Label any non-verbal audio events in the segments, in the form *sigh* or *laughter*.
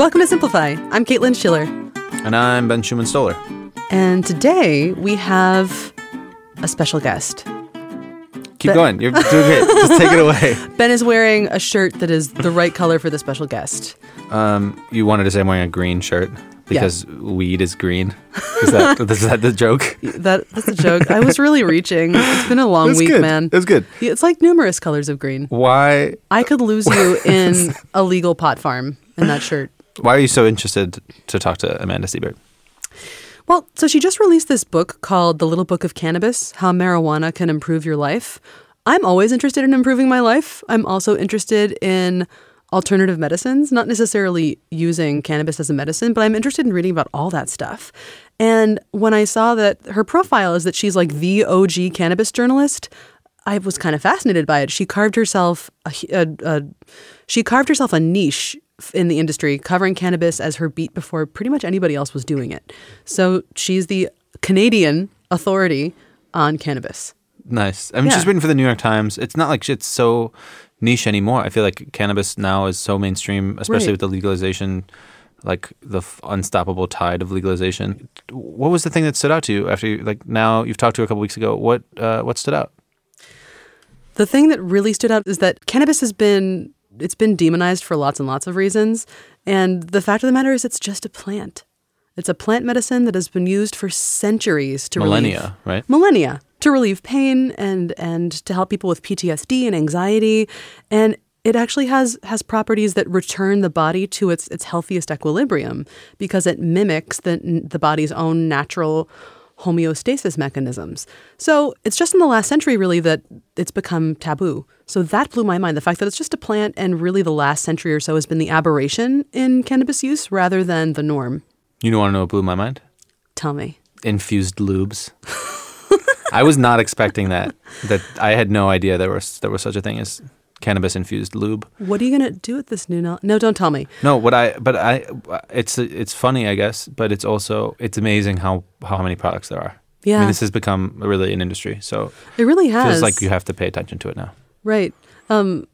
Welcome to Simplify. I'm Caitlin Schiller. And I'm Ben Schumann Stoller. And today we have a special guest. Keep ben, going. You're doing great. *laughs* Just take it away. Ben is wearing a shirt that is the right color for the special guest. Um, you wanted to say I'm wearing a green shirt because yeah. weed is green. Is that, *laughs* is that the joke? That, that's a joke. I was really reaching. It's been a long week, good. man. It's good. It's like numerous colors of green. Why? I could lose you *laughs* in a legal pot farm in that shirt. Why are you so interested to talk to Amanda Siebert? Well, so she just released this book called The Little Book of Cannabis How Marijuana Can Improve Your Life. I'm always interested in improving my life. I'm also interested in alternative medicines, not necessarily using cannabis as a medicine, but I'm interested in reading about all that stuff. And when I saw that her profile is that she's like the OG cannabis journalist, I was kind of fascinated by it. She carved herself a, a, a she carved herself a niche in the industry, covering cannabis as her beat before pretty much anybody else was doing it. So she's the Canadian authority on cannabis. Nice. I mean, yeah. she's written for the New York Times. It's not like it's so niche anymore. I feel like cannabis now is so mainstream, especially right. with the legalization, like the unstoppable tide of legalization. What was the thing that stood out to you after, you, like, now you've talked to her a couple weeks ago? What uh, what stood out? The thing that really stood out is that cannabis has been it's been demonized for lots and lots of reasons. And the fact of the matter is, it's just a plant. It's a plant medicine that has been used for centuries to millennia, relieve, right? Millennia to relieve pain and and to help people with PTSD and anxiety. And it actually has has properties that return the body to its its healthiest equilibrium because it mimics the the body's own natural homeostasis mechanisms. So it's just in the last century, really, that it's become taboo. So that blew my mind. The fact that it's just a plant, and really the last century or so has been the aberration in cannabis use rather than the norm. You don't want to know what blew my mind? Tell me. Infused lubes. *laughs* I was not expecting that. That I had no idea there was there was such a thing as cannabis infused lube. What are you gonna do with this new knowledge? No, don't tell me. No, what I but I it's it's funny I guess, but it's also it's amazing how how many products there are. Yeah, I mean this has become really an industry. So it really has. Feels like you have to pay attention to it now. Right. Um,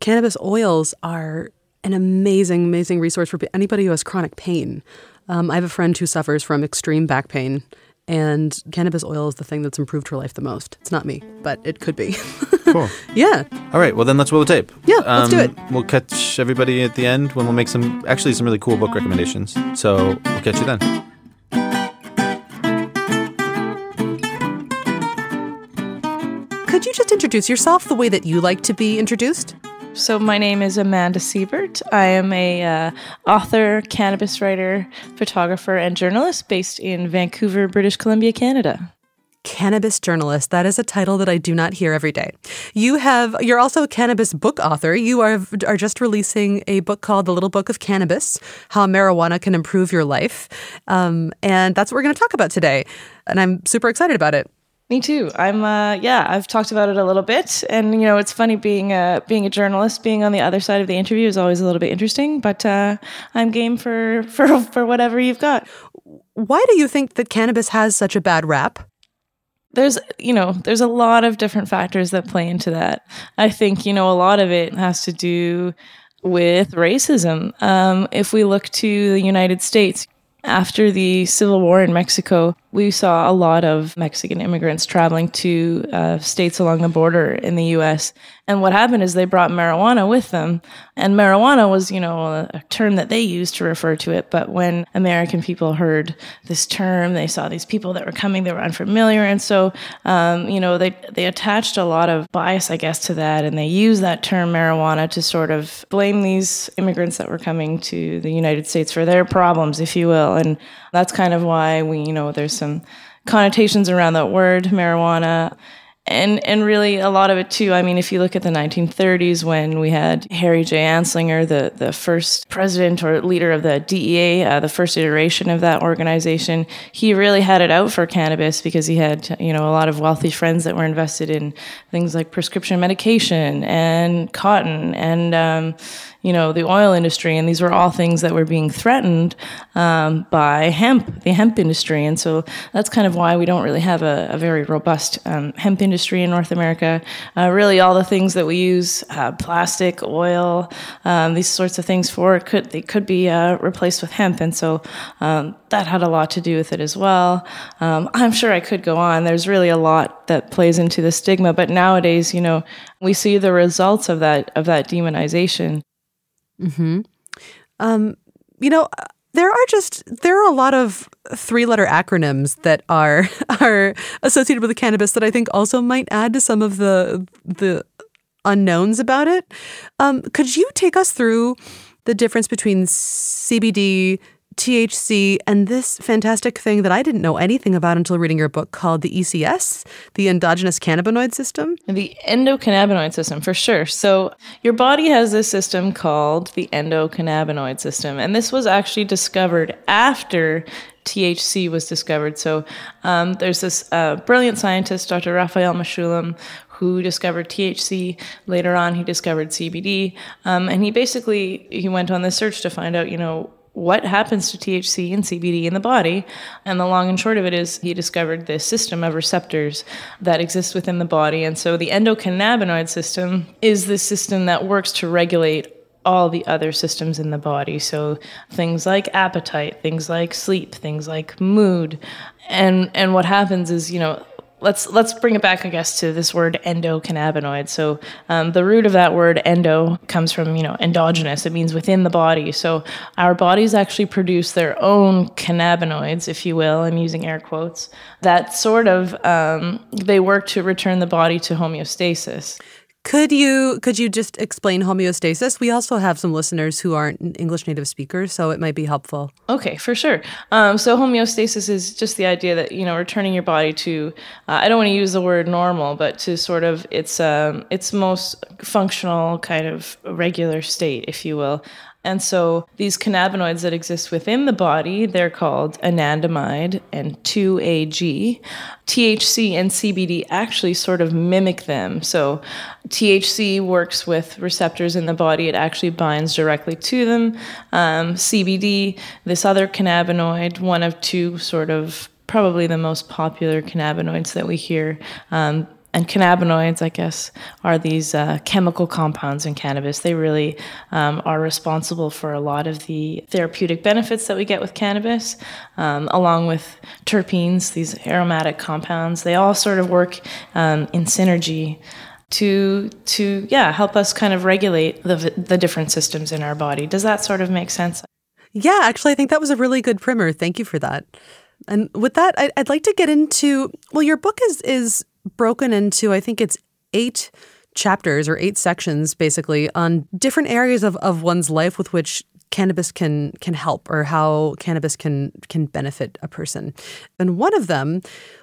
cannabis oils are an amazing, amazing resource for anybody who has chronic pain. Um, I have a friend who suffers from extreme back pain, and cannabis oil is the thing that's improved her life the most. It's not me, but it could be. cool. *laughs* Yeah. All right. Well, then let's roll the tape. Yeah, um, let's do um, it. We'll catch everybody at the end when we'll make some, actually, some really cool book recommendations. So we'll catch you then. Could you just introduce yourself the way that you like to be introduced? So my name is Amanda Siebert. I am a uh, author, cannabis writer, photographer, and journalist based in Vancouver, British Columbia, Canada. Cannabis journalist. That is a title that I do not hear every day. You have you're also a cannabis book author. You are are just releasing a book called The Little Book of Cannabis: How Marijuana Can Improve Your Life, um, and that's what we're going to talk about today. And I'm super excited about it. Me too. I'm uh yeah, I've talked about it a little bit and you know, it's funny being a being a journalist, being on the other side of the interview is always a little bit interesting, but uh I'm game for for for whatever you've got. Why do you think that cannabis has such a bad rap? There's, you know, there's a lot of different factors that play into that. I think, you know, a lot of it has to do with racism. Um, if we look to the United States, after the Civil War in Mexico, we saw a lot of Mexican immigrants traveling to uh, states along the border in the US. And what happened is they brought marijuana with them. And marijuana was, you know, a term that they used to refer to it. But when American people heard this term, they saw these people that were coming, they were unfamiliar. And so, um, you know, they, they attached a lot of bias, I guess, to that. And they used that term marijuana to sort of blame these immigrants that were coming to the United States for their problems, if you will. And that's kind of why we, you know, there's some connotations around that word, marijuana and and really a lot of it too. I mean, if you look at the 1930s when we had Harry J. Anslinger, the the first president or leader of the DEA, uh, the first iteration of that organization, he really had it out for cannabis because he had you know a lot of wealthy friends that were invested in things like prescription medication and cotton and um, you know, the oil industry, and these were all things that were being threatened um, by hemp, the hemp industry, and so that's kind of why we don't really have a, a very robust um, hemp industry in North America. Uh, really, all the things that we use, uh, plastic, oil, um, these sorts of things for, could they could be uh, replaced with hemp, and so um, that had a lot to do with it as well. Um, I'm sure I could go on. There's really a lot that plays into the stigma, but nowadays, you know, we see the results of that of that demonization. Hmm. Um. You know, there are just there are a lot of three letter acronyms that are *laughs* are associated with the cannabis that I think also might add to some of the the unknowns about it. Um, could you take us through the difference between CBD, THC, and this fantastic thing that I didn't know anything about until reading your book called the ECS, the endogenous cannabinoid system? The endocannabinoid system, for sure. So, your body has this system called the endocannabinoid system, and this was actually discovered after THC was discovered. So, um, there's this uh, brilliant scientist, Dr. Raphael Mechoulam, who discovered THC. Later on, he discovered CBD, um, and he basically he went on this search to find out, you know, what happens to THC and CBD in the body. And the long and short of it is he discovered this system of receptors that exists within the body. And so the endocannabinoid system is the system that works to regulate all the other systems in the body. So things like appetite, things like sleep, things like mood. And and what happens is, you know, let's let's bring it back, I guess, to this word endocannabinoid. So um, the root of that word endo comes from you know endogenous. It means within the body. So our bodies actually produce their own cannabinoids, if you will. I'm using air quotes. That sort of um, they work to return the body to homeostasis. Could you could you just explain homeostasis? We also have some listeners who aren't English native speakers, so it might be helpful. Okay, for sure. Um, so homeostasis is just the idea that you know returning your body to uh, I don't want to use the word normal, but to sort of its um, its most functional kind of regular state, if you will. And so these cannabinoids that exist within the body, they're called anandamide and 2AG. THC and CBD actually sort of mimic them. So THC works with receptors in the body, it actually binds directly to them. Um, CBD, this other cannabinoid, one of two sort of probably the most popular cannabinoids that we hear. Um, and cannabinoids, I guess, are these uh, chemical compounds in cannabis. They really um, are responsible for a lot of the therapeutic benefits that we get with cannabis, um, along with terpenes, these aromatic compounds. They all sort of work um, in synergy to to yeah help us kind of regulate the the different systems in our body. Does that sort of make sense? Yeah, actually, I think that was a really good primer. Thank you for that. And with that, I'd like to get into well, your book is is broken into, I think it's eight chapters or eight sections basically on different areas of, of one's life with which cannabis can can help or how cannabis can can benefit a person. And one of them,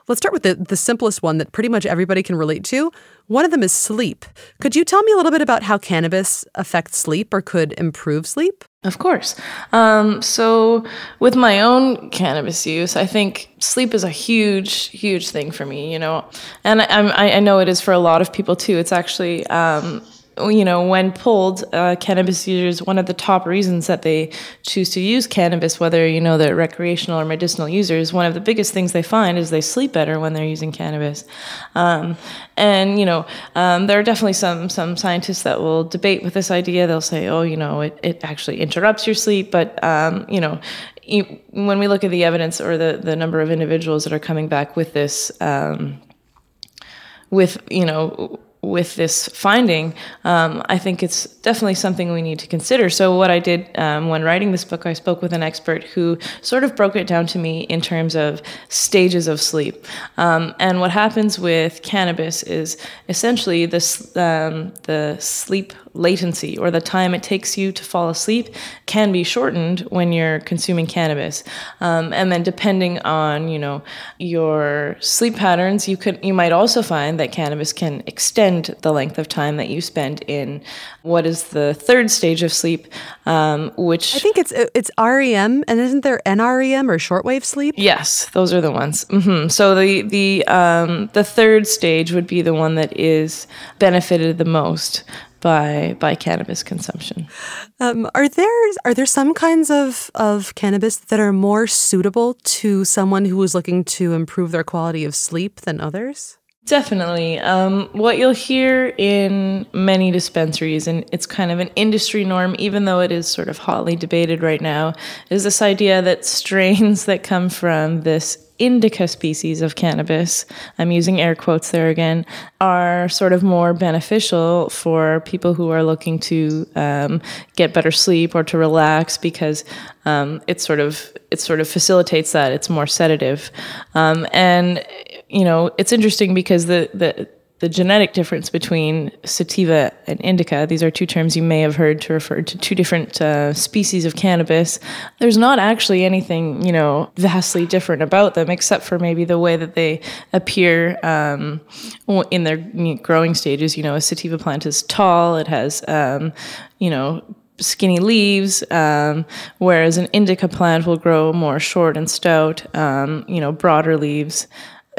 let's start with the, the simplest one that pretty much everybody can relate to. One of them is sleep. Could you tell me a little bit about how cannabis affects sleep or could improve sleep? Of course. Um, so, with my own cannabis use, I think sleep is a huge, huge thing for me. You know, and I, I know it is for a lot of people too. It's actually um, you know, when pulled, uh, cannabis users, one of the top reasons that they choose to use cannabis, whether, you know, they're recreational or medicinal users, one of the biggest things they find is they sleep better when they're using cannabis. Um, and, you know, um, there are definitely some, some scientists that will debate with this idea. They'll say, oh, you know, it, it actually interrupts your sleep. But, um, you know, when we look at the evidence or the, the number of individuals that are coming back with this, um, with, you know, with this finding, um, I think it's definitely something we need to consider. So, what I did um, when writing this book, I spoke with an expert who sort of broke it down to me in terms of stages of sleep. Um, and what happens with cannabis is essentially this, um, the sleep latency or the time it takes you to fall asleep can be shortened when you're consuming cannabis. Um, and then depending on, you know, your sleep patterns, you could you might also find that cannabis can extend the length of time that you spend in what is the third stage of sleep, um, which I think it's it's REM, and isn't there NREM or shortwave sleep? Yes, those are the ones. Mm-hmm. So the the um, the third stage would be the one that is benefited the most by by cannabis consumption. Um, are there are there some kinds of of cannabis that are more suitable to someone who is looking to improve their quality of sleep than others? Definitely. Um, what you'll hear in many dispensaries, and it's kind of an industry norm, even though it is sort of hotly debated right now, is this idea that strains *laughs* that come from this indica species of cannabis, I'm using air quotes there again, are sort of more beneficial for people who are looking to um, get better sleep or to relax because um, it sort of it sort of facilitates that. It's more sedative, um, and you know, it's interesting because the the the genetic difference between sativa and indica, these are two terms you may have heard to refer to two different uh, species of cannabis. There's not actually anything, you know, vastly different about them, except for maybe the way that they appear um, in their growing stages. You know, a sativa plant is tall, it has, um, you know, skinny leaves, um, whereas an indica plant will grow more short and stout, um, you know, broader leaves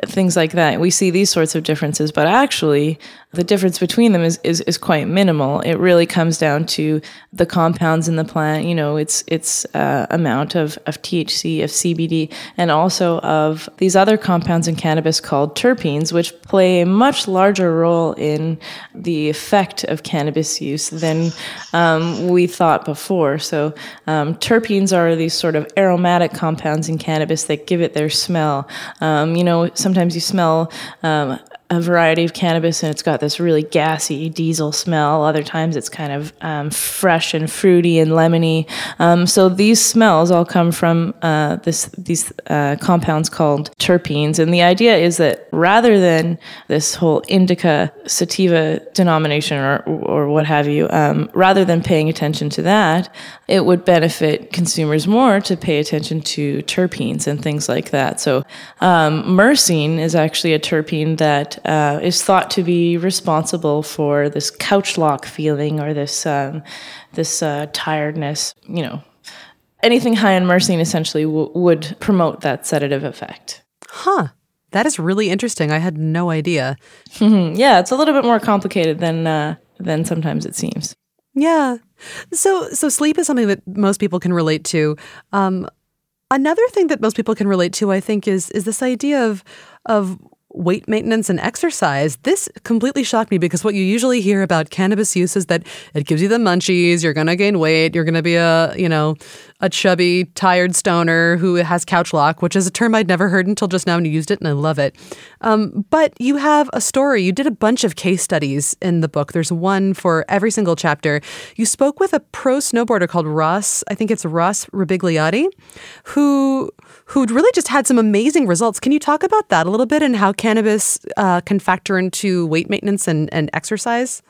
things like that. We see these sorts of differences, but actually, the difference between them is, is, is quite minimal. It really comes down to the compounds in the plant, you know, its its uh, amount of, of THC, of CBD, and also of these other compounds in cannabis called terpenes, which play a much larger role in the effect of cannabis use than um, we thought before. So, um, terpenes are these sort of aromatic compounds in cannabis that give it their smell. Um, you know, sometimes you smell um, a variety of cannabis and it's got this really gassy diesel smell. Other times it's kind of um, fresh and fruity and lemony. Um, so these smells all come from uh, this these uh, compounds called terpenes. And the idea is that rather than this whole indica sativa denomination or or what have you, um, rather than paying attention to that, it would benefit consumers more to pay attention to terpenes and things like that. So um, myrcene is actually a terpene that uh, is thought to be responsible for this couch lock feeling or this um, this uh, tiredness. You know, anything high in myrcene essentially w- would promote that sedative effect. Huh. That is really interesting. I had no idea. *laughs* yeah, it's a little bit more complicated than uh, than sometimes it seems. Yeah. So so sleep is something that most people can relate to. Um, another thing that most people can relate to, I think, is is this idea of of weight maintenance and exercise. This completely shocked me because what you usually hear about cannabis use is that it gives you the munchies, you're going to gain weight, you're going to be a, you know, a chubby, tired stoner who has couch lock, which is a term I'd never heard until just now and you used it and I love it. Um, but you have a story. You did a bunch of case studies in the book. There's one for every single chapter. You spoke with a pro snowboarder called Ross, I think it's Ross Rebagliati, who who'd really just had some amazing results. Can you talk about that a little bit and how cannabis uh, can factor into weight maintenance and, and exercise?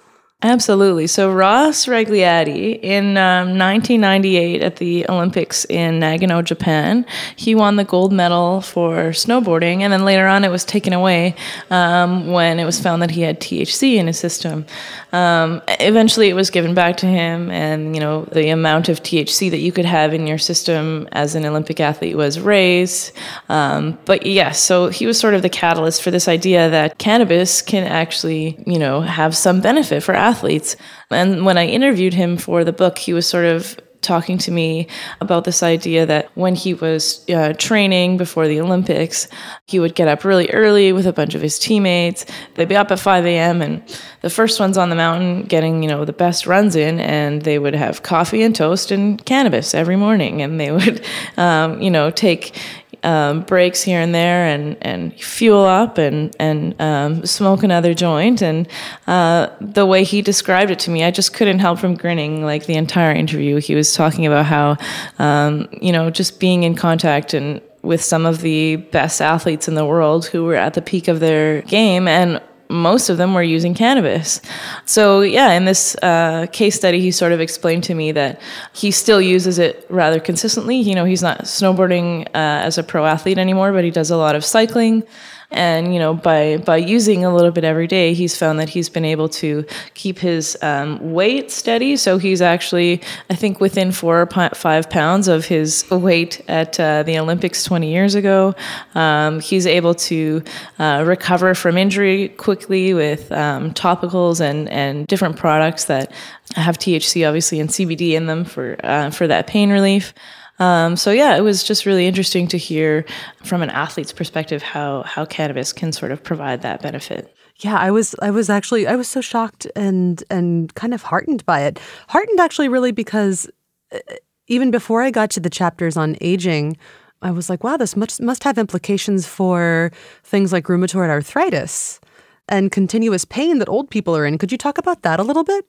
Absolutely. So Ross Rebagliati in um, 1998 at the Olympics in Nagano, Japan, he won the gold medal for snowboarding, and then later on it was taken away um, when it was found that he had THC in his system. Um, eventually, it was given back to him, and you know the amount of THC that you could have in your system as an Olympic athlete was raised. Um, but yes, so he was sort of the catalyst for this idea that cannabis can actually, you know, have some benefit for athletes athletes. And when I interviewed him for the book, he was sort of talking to me about this idea that when he was uh, training before the Olympics, he would get up really early with a bunch of his teammates. They'd be up at 5 a.m. and the first ones on the mountain getting, you know, the best runs in, and they would have coffee and toast and cannabis every morning. And they would, *laughs* um, you know, take, um, breaks here and there and, and fuel up and, and um, smoke another joint. And uh, the way he described it to me, I just couldn't help from grinning like the entire interview. He was talking about how, um, you know, just being in contact and with some of the best athletes in the world who were at the peak of their game and most of them were using cannabis. So, yeah, in this uh, case study, he sort of explained to me that he still uses it rather consistently. You know, he's not snowboarding uh, as a pro athlete anymore, but he does a lot of cycling. And you know, by by using a little bit every day, he's found that he's been able to keep his um, weight steady. So he's actually, I think, within four or five pounds of his weight at uh, the Olympics 20 years ago. Um, he's able to uh, recover from injury quickly with um, topicals and and different products that have THC, obviously, and CBD in them for uh, for that pain relief. Um, so yeah, it was just really interesting to hear from an athlete's perspective how how cannabis can sort of provide that benefit. Yeah, I was I was actually I was so shocked and and kind of heartened by it. Heartened actually really because uh, even before I got to the chapters on aging, I was like, wow, this must must have implications for things like rheumatoid arthritis and continuous pain that old people are in. Could you talk about that a little bit?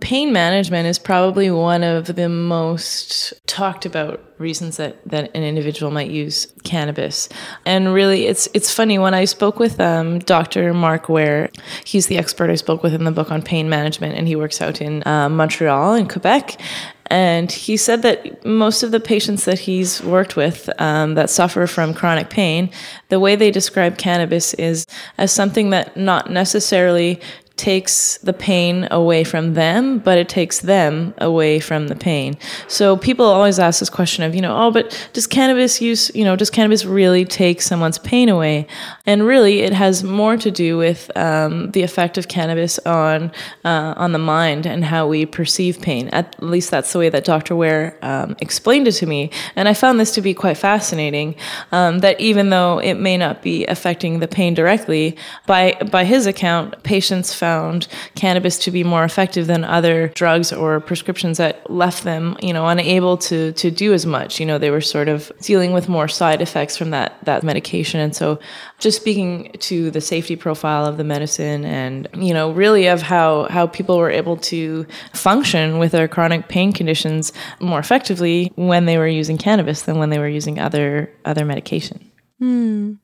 Pain management is probably one of the most talked about reasons that, that an individual might use cannabis. And really, it's it's funny when I spoke with um, Dr. Mark Ware. He's the expert I spoke with in the book on pain management, and he works out in uh, Montreal in Quebec. And he said that most of the patients that he's worked with um, that suffer from chronic pain, the way they describe cannabis is as something that not necessarily takes the pain away from them, but it takes them away from the pain. So people always ask this question of, you know, oh, but does cannabis use, you know, does cannabis really take someone's pain away? And really, it has more to do with um, the effect of cannabis on uh, on the mind and how we perceive pain. At least that's the way that Dr. Ware um, explained it to me, and I found this to be quite fascinating. Um, that even though it may not be affecting the pain directly, by by his account, patients found cannabis to be more effective than other drugs or prescriptions that left them, you know, unable to to do as much. You know, they were sort of dealing with more side effects from that that medication, and so just speaking to the safety profile of the medicine, and you know, really of how how people were able to function with their chronic pain conditions more effectively when they were using cannabis than when they were using other other medication. Hmm.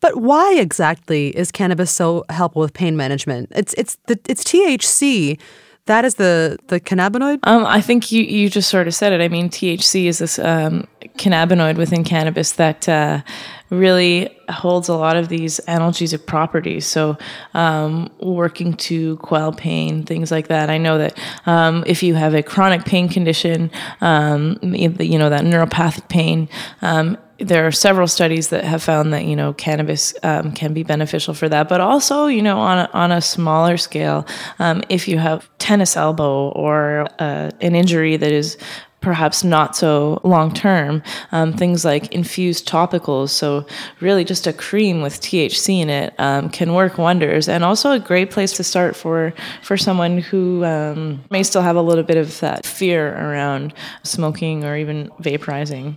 But why exactly is cannabis so helpful with pain management? It's it's the it's THC. That is the the cannabinoid. Um, I think you you just sort of said it. I mean, THC is this um, cannabinoid within cannabis that uh, really holds a lot of these analgesic properties. So, um, working to quell pain, things like that. I know that um, if you have a chronic pain condition, um, you know that neuropathic pain um, there are several studies that have found that you know cannabis um, can be beneficial for that, but also you know on a, on a smaller scale, um, if you have tennis elbow or uh, an injury that is perhaps not so long term. Um, things like infused topicals, so really just a cream with THC in it, um, can work wonders, and also a great place to start for for someone who um, may still have a little bit of that fear around smoking or even vaporizing.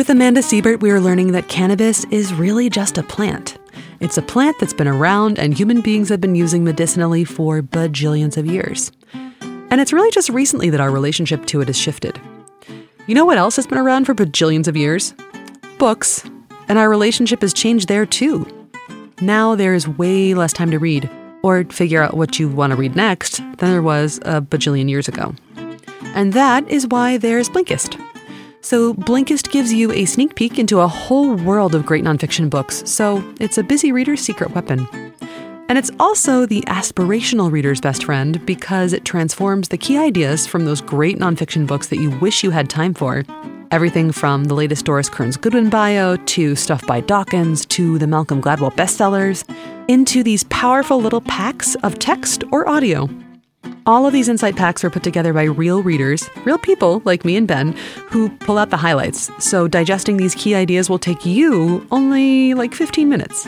With Amanda Siebert, we are learning that cannabis is really just a plant. It's a plant that's been around and human beings have been using medicinally for bajillions of years. And it's really just recently that our relationship to it has shifted. You know what else has been around for bajillions of years? Books. And our relationship has changed there too. Now there is way less time to read or figure out what you want to read next than there was a bajillion years ago. And that is why there's Blinkist. So, Blinkist gives you a sneak peek into a whole world of great nonfiction books, so it's a busy reader's secret weapon. And it's also the aspirational reader's best friend because it transforms the key ideas from those great nonfiction books that you wish you had time for. Everything from the latest Doris Kearns Goodwin bio to stuff by Dawkins to the Malcolm Gladwell bestsellers into these powerful little packs of text or audio all of these insight packs are put together by real readers, real people like me and Ben, who pull out the highlights. So digesting these key ideas will take you only like 15 minutes.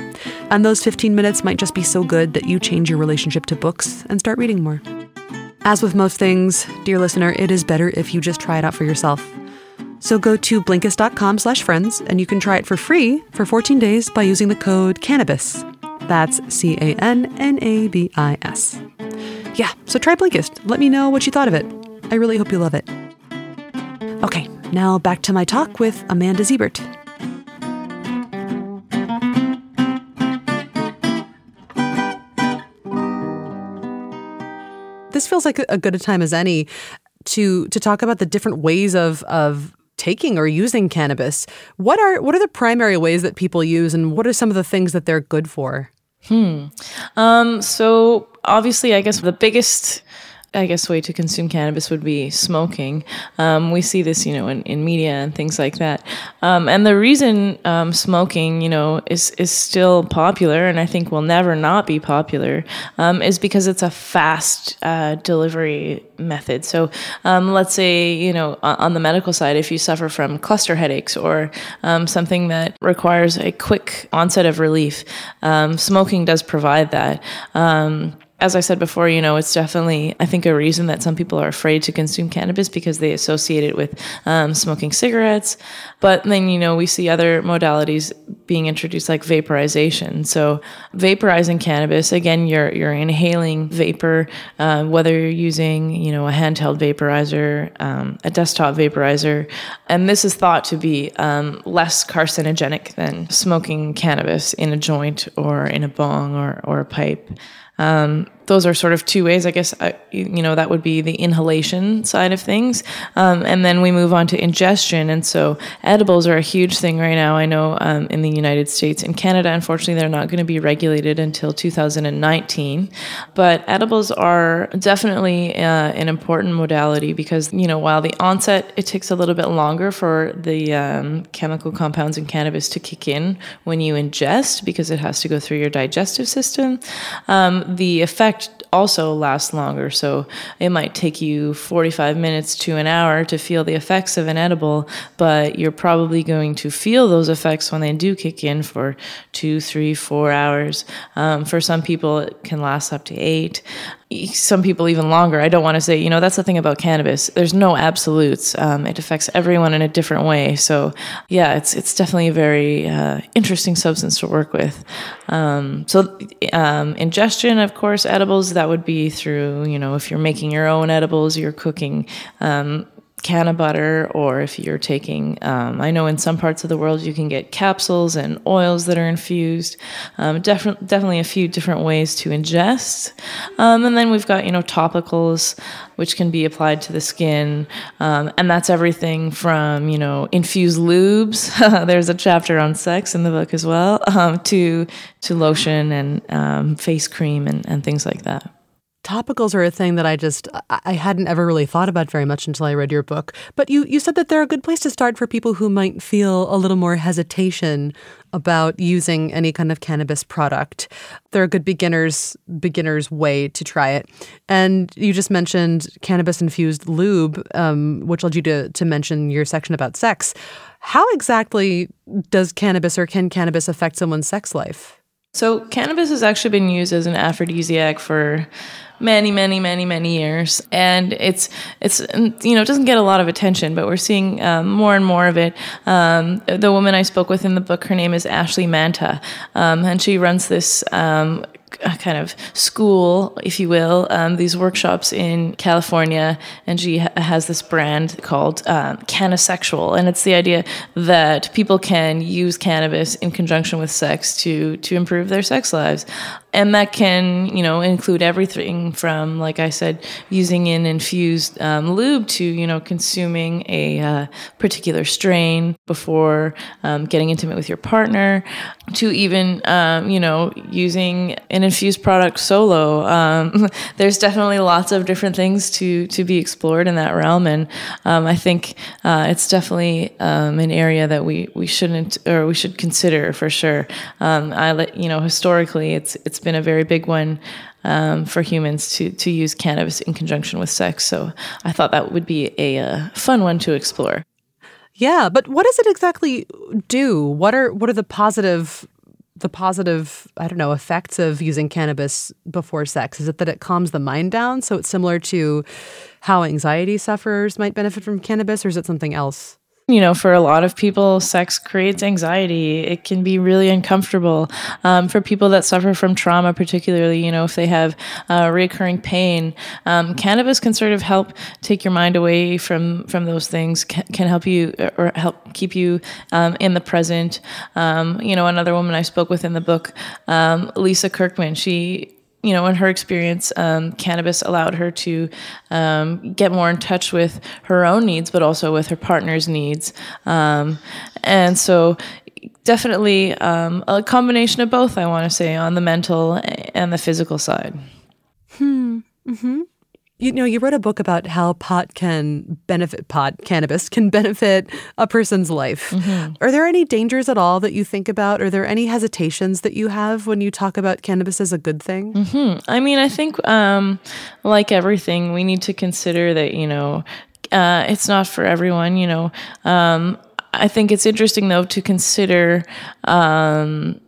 And those 15 minutes might just be so good that you change your relationship to books and start reading more. As with most things, dear listener, it is better if you just try it out for yourself. So go to Blinkist.com slash friends and you can try it for free for 14 days by using the code CANNABIS. That's C A N N A B I S. Yeah, so try Blinkist. Let me know what you thought of it. I really hope you love it. Okay, now back to my talk with Amanda Siebert. This feels like a good a time as any to to talk about the different ways of of taking or using cannabis. What are what are the primary ways that people use, and what are some of the things that they're good for? Hmm. Um, so obviously, I guess the biggest I guess, way to consume cannabis would be smoking. Um, we see this, you know, in, in media and things like that. Um, and the reason um, smoking, you know, is is still popular, and I think will never not be popular, um, is because it's a fast uh, delivery method. So, um, let's say, you know, on the medical side, if you suffer from cluster headaches or um, something that requires a quick onset of relief, smoking does provide that as I said before, you know, it's definitely, I think, a reason that some people are afraid to consume cannabis because they associate it with um, smoking cigarettes. But then, you know, we see other modalities being introduced like vaporization. So, vaporizing cannabis, again, you're, you're inhaling vapor, uh, whether you're using, you know, a handheld vaporizer, um, a desktop vaporizer. And this is thought to be um, less carcinogenic than smoking cannabis in a joint or in a bong or, or a pipe. Um, those are sort of two ways, I guess. I, you know, that would be the inhalation side of things, um, and then we move on to ingestion. And so, edibles are a huge thing right now. I know um, in the United States, in Canada, unfortunately, they're not going to be regulated until 2019. But edibles are definitely uh, an important modality because you know, while the onset it takes a little bit longer for the um, chemical compounds in cannabis to kick in when you ingest because it has to go through your digestive system. Um, the effect also lasts longer. So it might take you 45 minutes to an hour to feel the effects of an edible, but you're probably going to feel those effects when they do kick in for two, three, four hours. Um, for some people, it can last up to eight some people even longer. I don't want to say, you know, that's the thing about cannabis. There's no absolutes. Um, it affects everyone in a different way. So, yeah, it's it's definitely a very uh, interesting substance to work with. Um, so, um, ingestion, of course, edibles that would be through, you know, if you're making your own edibles, you're cooking um, cannabutter, or if you're taking, um, I know in some parts of the world you can get capsules and oils that are infused. Um, definitely, definitely a few different ways to ingest. Um, and then we've got, you know, topicals, which can be applied to the skin. Um, and that's everything from, you know, infused lubes. *laughs* There's a chapter on sex in the book as well, um, to, to lotion and um, face cream and, and things like that. Topicals are a thing that I just I hadn't ever really thought about very much until I read your book. But you you said that they're a good place to start for people who might feel a little more hesitation about using any kind of cannabis product. They're a good beginners beginners way to try it. And you just mentioned cannabis infused lube, um, which led you to to mention your section about sex. How exactly does cannabis or can cannabis affect someone's sex life? So, cannabis has actually been used as an aphrodisiac for many, many, many, many years, and it's it's you know it doesn't get a lot of attention, but we're seeing um, more and more of it. Um, the woman I spoke with in the book, her name is Ashley Manta, um, and she runs this um, kind of school, if you will, um, these workshops in California, and she ha- has this brand called um, CannaSexual, and it's the idea that people can use cannabis in conjunction with sex to to improve their sex lives. And that can you know include everything from like i said using an infused um, lube to you know consuming a uh, particular strain before um, getting intimate with your partner to even um, you know using an infused product solo um, *laughs* there's definitely lots of different things to to be explored in that realm and um, i think uh, it's definitely um, an area that we we shouldn't or we should consider for sure i let you know historically it's it's been a very big one um, for humans to to use cannabis in conjunction with sex. So I thought that would be a, a uh, fun one to explore. Yeah, but what does it exactly do? What are what are the positive the positive I don't know effects of using cannabis before sex? Is it that it calms the mind down, so it's similar to how anxiety sufferers might benefit from cannabis, or is it something else? You know, for a lot of people, sex creates anxiety. It can be really uncomfortable. Um, for people that suffer from trauma, particularly, you know, if they have uh, recurring pain, um, cannabis can sort of help take your mind away from from those things. Can, can help you or help keep you um, in the present. Um, you know, another woman I spoke with in the book, um, Lisa Kirkman. She you know, in her experience, um, cannabis allowed her to um, get more in touch with her own needs, but also with her partner's needs. Um, and so, definitely um, a combination of both, I want to say, on the mental and the physical side. Hmm. Mm-hmm. You know, you wrote a book about how pot can benefit pot cannabis can benefit a person's life. Mm-hmm. Are there any dangers at all that you think about? Are there any hesitations that you have when you talk about cannabis as a good thing? Mm-hmm. I mean, I think um, like everything, we need to consider that you know uh, it's not for everyone. You know, um, I think it's interesting though to consider. Um,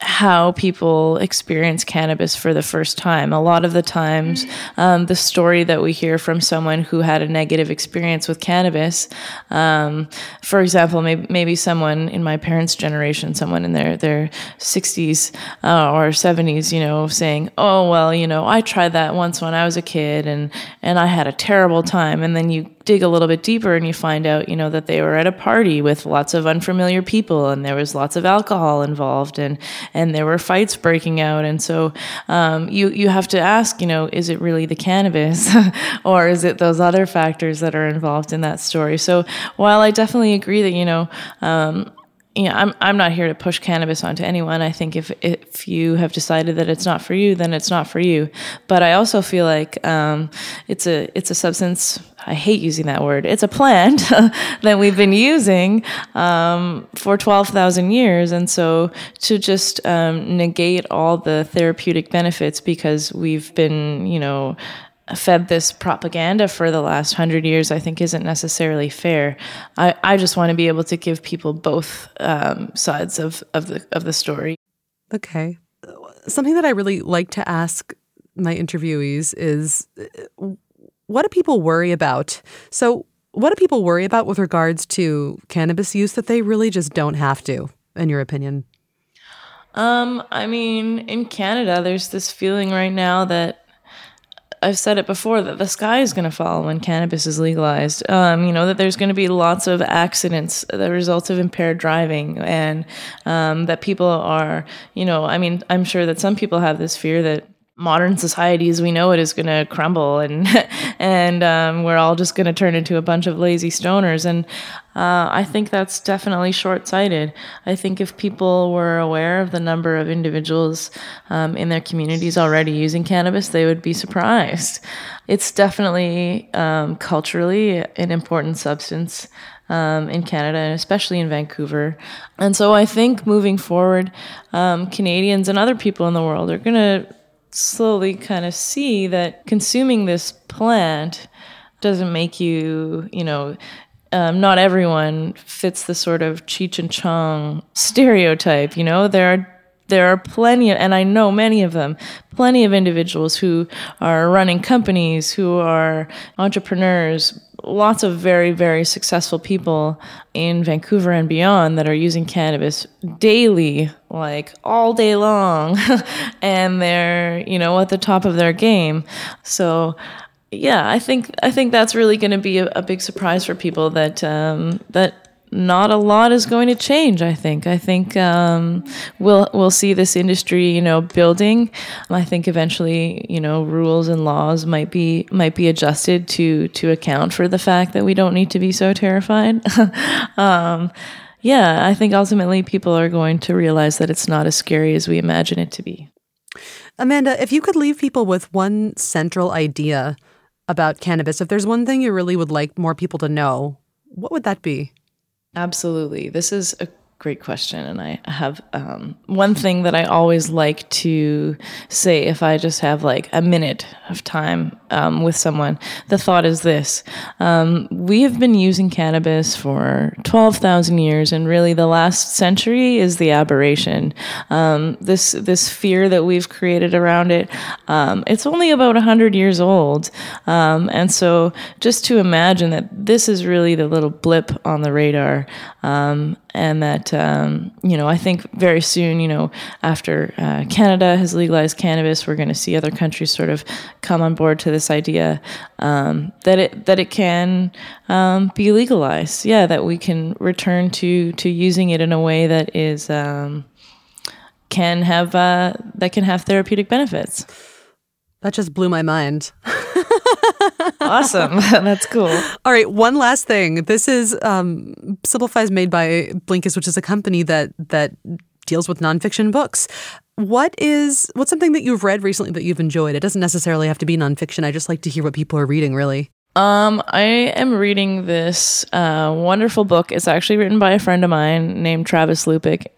how people experience cannabis for the first time. A lot of the times, um, the story that we hear from someone who had a negative experience with cannabis, um, for example, maybe, maybe someone in my parents' generation, someone in their, their 60s uh, or 70s, you know, saying, oh, well, you know, I tried that once when I was a kid and, and I had a terrible time. And then you dig a little bit deeper and you find out, you know, that they were at a party with lots of unfamiliar people and there was lots of alcohol involved and and there were fights breaking out. And so um, you you have to ask, you know, is it really the cannabis *laughs* or is it those other factors that are involved in that story? So while I definitely agree that you know. Um, know, I'm I'm not here to push cannabis onto anyone. I think if if you have decided that it's not for you, then it's not for you. But I also feel like um, it's a it's a substance. I hate using that word. It's a plant *laughs* that we've been using um, for twelve thousand years, and so to just um, negate all the therapeutic benefits because we've been, you know, fed this propaganda for the last hundred years, I think isn't necessarily fair. I, I just want to be able to give people both um, sides of, of the of the story. Okay, something that I really like to ask my interviewees is, what do people worry about? So, what do people worry about with regards to cannabis use that they really just don't have to, in your opinion? Um, I mean, in Canada, there's this feeling right now that I've said it before that the sky is going to fall when cannabis is legalized. Um, you know that there's going to be lots of accidents, the results of impaired driving, and um, that people are, you know, I mean, I'm sure that some people have this fear that modern society as we know it is going to crumble and *laughs* and um, we're all just going to turn into a bunch of lazy stoners and uh, I think that's definitely short-sighted. I think if people were aware of the number of individuals um, in their communities already using cannabis, they would be surprised. It's definitely um, culturally an important substance. Um, in Canada and especially in Vancouver. And so I think moving forward, um, Canadians and other people in the world are going to slowly kind of see that consuming this plant doesn't make you, you know, um, not everyone fits the sort of Cheech and Chong stereotype. You know, there are there are plenty of, and I know many of them, plenty of individuals who are running companies, who are entrepreneurs, lots of very, very successful people in Vancouver and beyond that are using cannabis daily, like all day long, *laughs* and they're, you know, at the top of their game. So, yeah, I think I think that's really going to be a, a, big surprise for people that um, that not a lot is going to change. I think. I think um, we'll we'll see this industry, you know, building. I think eventually, you know, rules and laws might be might be adjusted to to account for the fact that we don't need to be so terrified. *laughs* um, yeah, I think ultimately people are going to realize that it's not as scary as we imagine it to be. Amanda, if you could leave people with one central idea about cannabis, if there's one thing you really would like more people to know, what would that be? Absolutely. This is a great question. And I have um, one thing that I always like to say if I just have like a minute of time um, with someone. The thought is this um, We have been using cannabis for 12,000 years, and really the last century is the aberration. Um, this, this fear that we've created around it, um, it's only about 100 years old. Um, and so just to imagine that this is really the little blip on the radar um, and that um, you know I think very soon you know after uh, Canada has legalized cannabis we're going to see other countries sort of come on board to this idea um, that it that it can um, be legalized. Yeah that we can return to to using it in a way that is um, can have uh, that can have therapeutic benefits. That just blew my mind *laughs* awesome. *laughs* *laughs* That's cool. All right. One last thing. This is um, Simplify is made by Blinkist, which is a company that that deals with nonfiction books. what is what's something that you've read recently that you've enjoyed? It doesn't necessarily have to be nonfiction. I just like to hear what people are reading. Really. Um, I am reading this uh, wonderful book. It's actually written by a friend of mine named Travis Lupick.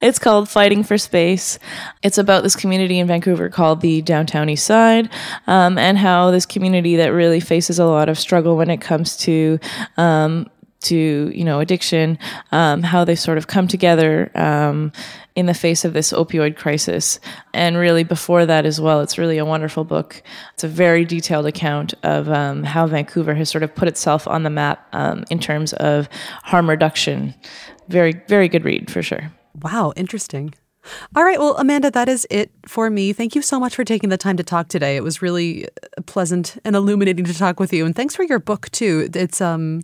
It's called Fighting for Space. It's about this community in Vancouver called the Downtown East Side, um, and how this community that really faces a lot of struggle when it comes to um, to you know addiction, um, how they sort of come together um, in the face of this opioid crisis, and really before that as well. It's really a wonderful book. It's a very detailed account of um, how Vancouver has sort of put itself on the map um, in terms of harm reduction. Very very good read for sure. Wow, interesting. All right. Well, Amanda, that is it for me. Thank you so much for taking the time to talk today. It was really pleasant and illuminating to talk with you. And thanks for your book too. It's um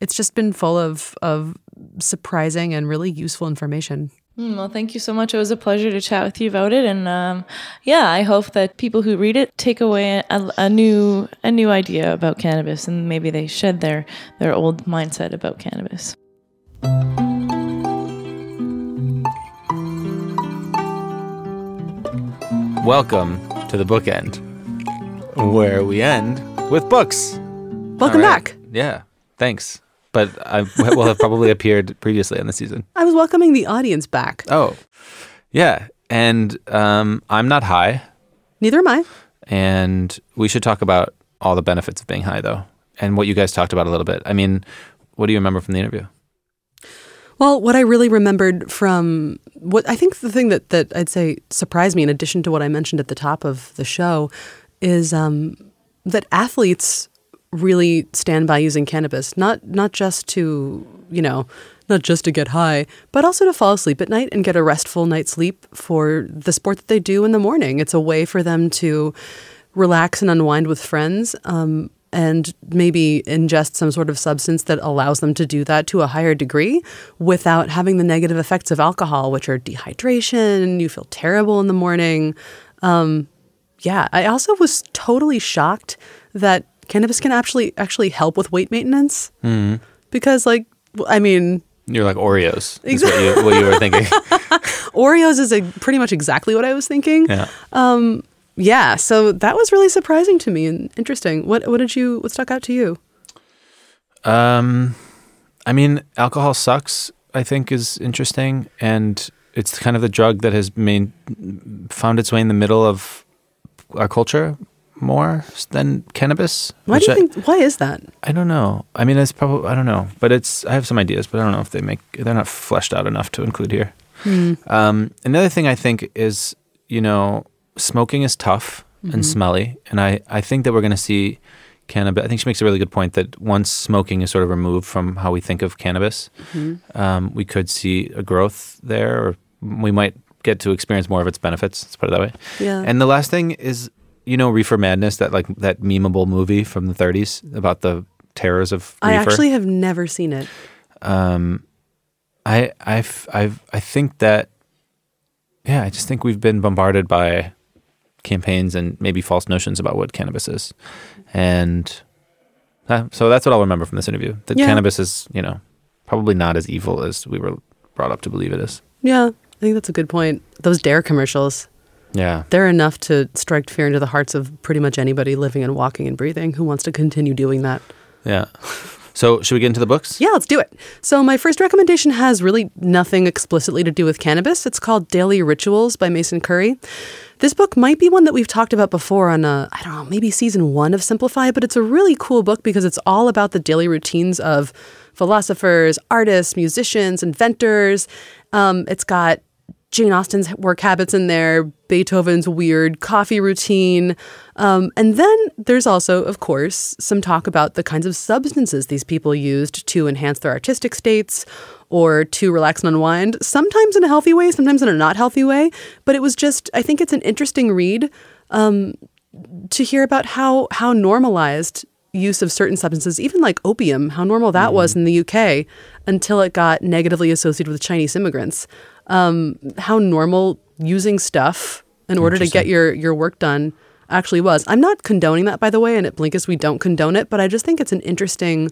it's just been full of of surprising and really useful information. Mm, well, thank you so much. It was a pleasure to chat with you about it, and um, yeah, I hope that people who read it take away a, a, new a new idea about cannabis, and maybe they shed their their old mindset about cannabis. Welcome to the bookend, where we end with books. Welcome right. back. Yeah, thanks but I *laughs* will have probably appeared previously in the season. I was welcoming the audience back. Oh, yeah. And um, I'm not high. Neither am I. And we should talk about all the benefits of being high, though, and what you guys talked about a little bit. I mean, what do you remember from the interview? Well, what I really remembered from what I think the thing that, that I'd say surprised me, in addition to what I mentioned at the top of the show, is um, that athletes really stand by using cannabis, not not just to, you know, not just to get high, but also to fall asleep at night and get a restful night's sleep for the sport that they do in the morning. It's a way for them to relax and unwind with friends. Um, and maybe ingest some sort of substance that allows them to do that to a higher degree without having the negative effects of alcohol, which are dehydration, you feel terrible in the morning. Um, yeah, I also was totally shocked that cannabis can actually actually help with weight maintenance mm-hmm. because like I mean you're like Oreos. Exactly what you, what you were thinking. *laughs* Oreos is a, pretty much exactly what I was thinking. Yeah. Um, yeah. So that was really surprising to me and interesting. What what did you what stuck out to you? Um, I mean, alcohol sucks. I think is interesting, and it's kind of the drug that has main, found its way in the middle of our culture more than cannabis. Why do you I, think? Why is that? I don't know. I mean, it's probably I don't know, but it's I have some ideas, but I don't know if they make they're not fleshed out enough to include here. Hmm. Um, another thing I think is you know smoking is tough mm-hmm. and smelly, and I I think that we're going to see cannabis. I think she makes a really good point that once smoking is sort of removed from how we think of cannabis, mm-hmm. um, we could see a growth there, or we might get to experience more of its benefits. Let's put it that way. Yeah. And the last thing is you know Reefer Madness, that like that memeable movie from the 30s about the terrors of reefer? I actually have never seen it. Um, I I've I've I think that yeah, I just think we've been bombarded by campaigns and maybe false notions about what cannabis is, and uh, so that's what I'll remember from this interview. That yeah. cannabis is you know probably not as evil as we were brought up to believe it is. Yeah, I think that's a good point. Those Dare commercials. Yeah. They're enough to strike fear into the hearts of pretty much anybody living and walking and breathing who wants to continue doing that. Yeah. So, should we get into the books? Yeah, let's do it. So, my first recommendation has really nothing explicitly to do with cannabis. It's called Daily Rituals by Mason Currey. This book might be one that we've talked about before on a, I don't know, maybe season one of Simplify, but it's a really cool book because it's all about the daily routines of philosophers, artists, musicians, inventors. Um, it's got Jane Austen's work habits in there, Beethoven's weird coffee routine. Um, and then there's also, of course, some talk about the kinds of substances these people used to enhance their artistic states or to relax and unwind, sometimes in a healthy way, sometimes in a not healthy way. But it was just, I think it's an interesting read um, to hear about how, how normalized use of certain substances, even like opium, how normal that mm. was in the UK until it got negatively associated with Chinese immigrants um, how normal using stuff in order to get your your work done actually was. I'm not condoning that, by the way, and at Blinkist we don't condone it, but I just think it's an interesting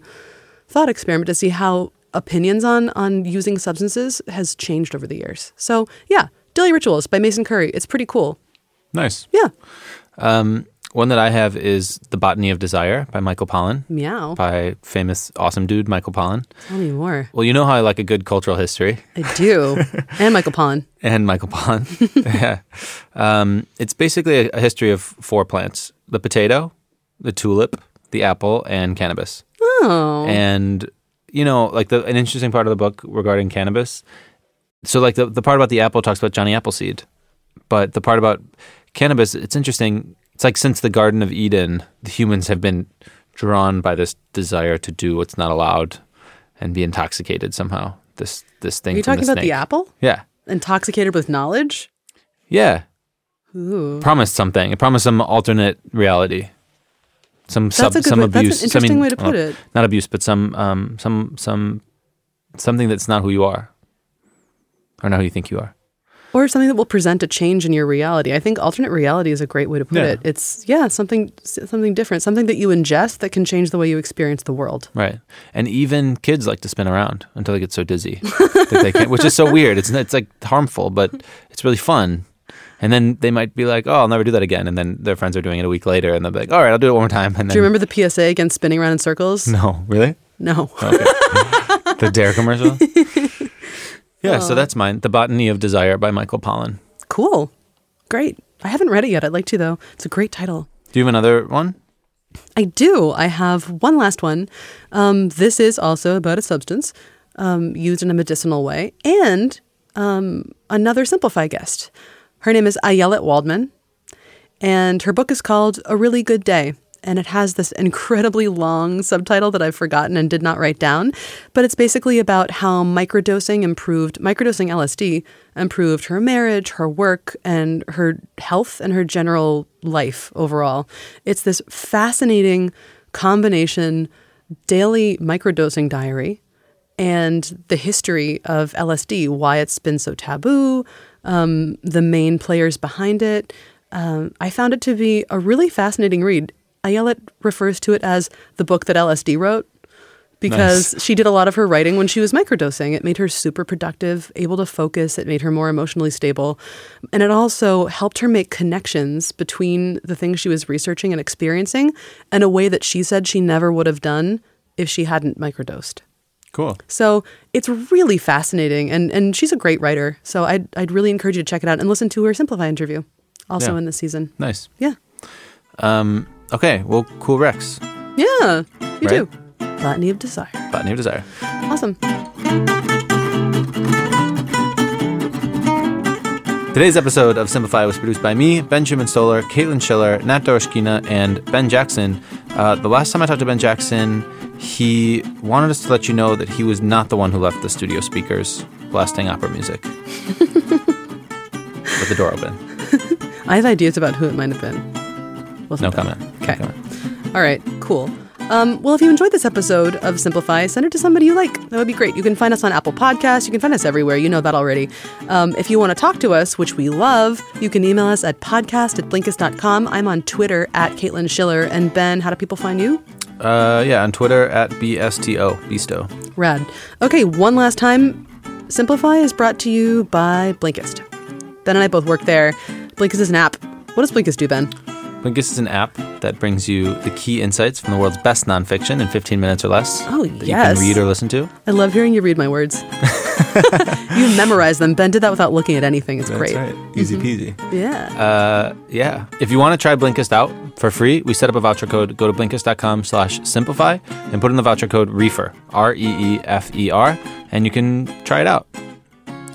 thought experiment to see how opinions on on using substances has changed over the years. So yeah, Daily Rituals by Mason Currey. It's pretty cool. Nice. Yeah. Um, one that I have is The Botany of Desire by Michael Pollan, Meow. by famous awesome dude Michael Pollan. Tell me more. Well, you know how I like a good cultural history. I do. *laughs* and Michael Pollan. and Michael Pollan. *laughs* yeah. Um, it's basically a, a history of four plants the potato, the tulip, the apple, and cannabis. Oh. And, you know, like the, an interesting part of the book regarding cannabis. So, like the, the part about the apple talks about Johnny Appleseed, but the part about cannabis, it's interesting. It's like since the Garden of Eden, the humans have been drawn by this desire to do what's not allowed and be intoxicated somehow. This this thing. Are you talking the about the apple? Yeah, Intoxicated with knowledge? yeah. Ooh. promised something. It promised some alternate reality, some sub, That's a good some way- that's an abuse. I interesting mean, way to put well, it. Not abuse, but some um, some some something that's not who you are, or not who you think you are. Or something that will present a change in your reality. I think alternate reality is a great way to put Yeah. it. It's yeah, something something different, something that you ingest that can change the way you experience the world. Right, and even kids like to spin around until they get so dizzy that they can't, which is so weird. It's it's like harmful, but it's really fun. And then they might be like, "Oh, I'll never do that again." And then their friends are doing it a week later, and they'll be like, "All right, I'll do it one more time." And then, Do you remember the PSA against spinning around in circles? No, really? No. the Dare commercial. *laughs* yeah, so that's mine. The Botany of Desire by Michael Pollan. Cool. Great. I haven't read it yet. I'd like to though. It's a great title. Do you have another one? I do. I have one last one. Um, this is also about a substance um, used in a medicinal way and um, another Simplify guest. Her name is Ayelet Waldman, and her book is called A Really Good Day. And it has this incredibly long subtitle that I've forgotten and did not write down. But it's basically about how microdosing improved, microdosing LSD improved her marriage, her work, and her health and her general life overall. It's this fascinating combination daily microdosing diary and the history of LSD, why it's been so taboo, um, the main players behind it. Um, I found it to be a really fascinating read. Ayelet refers to it as the book that LSD wrote because she did a lot of her writing when she was microdosing. It made her super productive, able to focus. It made her more emotionally stable. And it also helped her make connections between the things she was researching and experiencing in a way that she said she never would have done if she hadn't microdosed. Cool. So it's really fascinating, and, and she's a great writer. So I'd, I'd really encourage you to check it out and listen to her Simplify interview, also Yeah. in this season. Nice. Yeah. Um, okay, well, cool Rex. Yeah, you Right. do. Botany of Desire. Botany of Desire. Awesome. Today's episode of Simplify was produced by me, Benjamin Stoller, Caitlin Schiller, Nat Doroshkina, and Ben Jackson. Uh, the last time I talked to Ben Jackson, he wanted us to let you know that he was not the one who left the studio speakers blasting opera music *laughs* with the door open. *laughs* I have ideas about who it might have been. We'll No about comment. Okay. All right, cool. Um, well, if you enjoyed this episode of Simplify, send it to somebody you like. That would be great. You can find us on Apple Podcasts. You can find us everywhere. You know that already. Um, if you want to talk to us, which we love, you can email us at podcast at blinkist.com. I'm on Twitter at Caitlin Schiller. And Ben, how do people find you? Uh, yeah, on Twitter at BSTO, Bisto. Rad. Okay, one last time. Simplify is brought to you by Blinkist. Ben and I both work there. Blinkist is an app. What does Blinkist do, Ben? Blinkist is an app that brings you the key insights from the world's best nonfiction in 15 minutes or less. Oh, that yes. you can read or listen to. I love hearing you read my words. *laughs* you memorize them. Ben did that without looking at anything. It's great. Easy peasy. Yeah. Uh, yeah. If you want to try Blinkist out for free, we set up a voucher code. Go to blinkist.com slash simplify and put in the voucher code REEFER, R E E F E R, and you can try it out.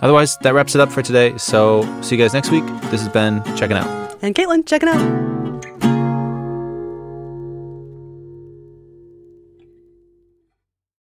Otherwise, that wraps it up for today. So see you guys next week. This has been Checking Out. and Caitlin, check it out.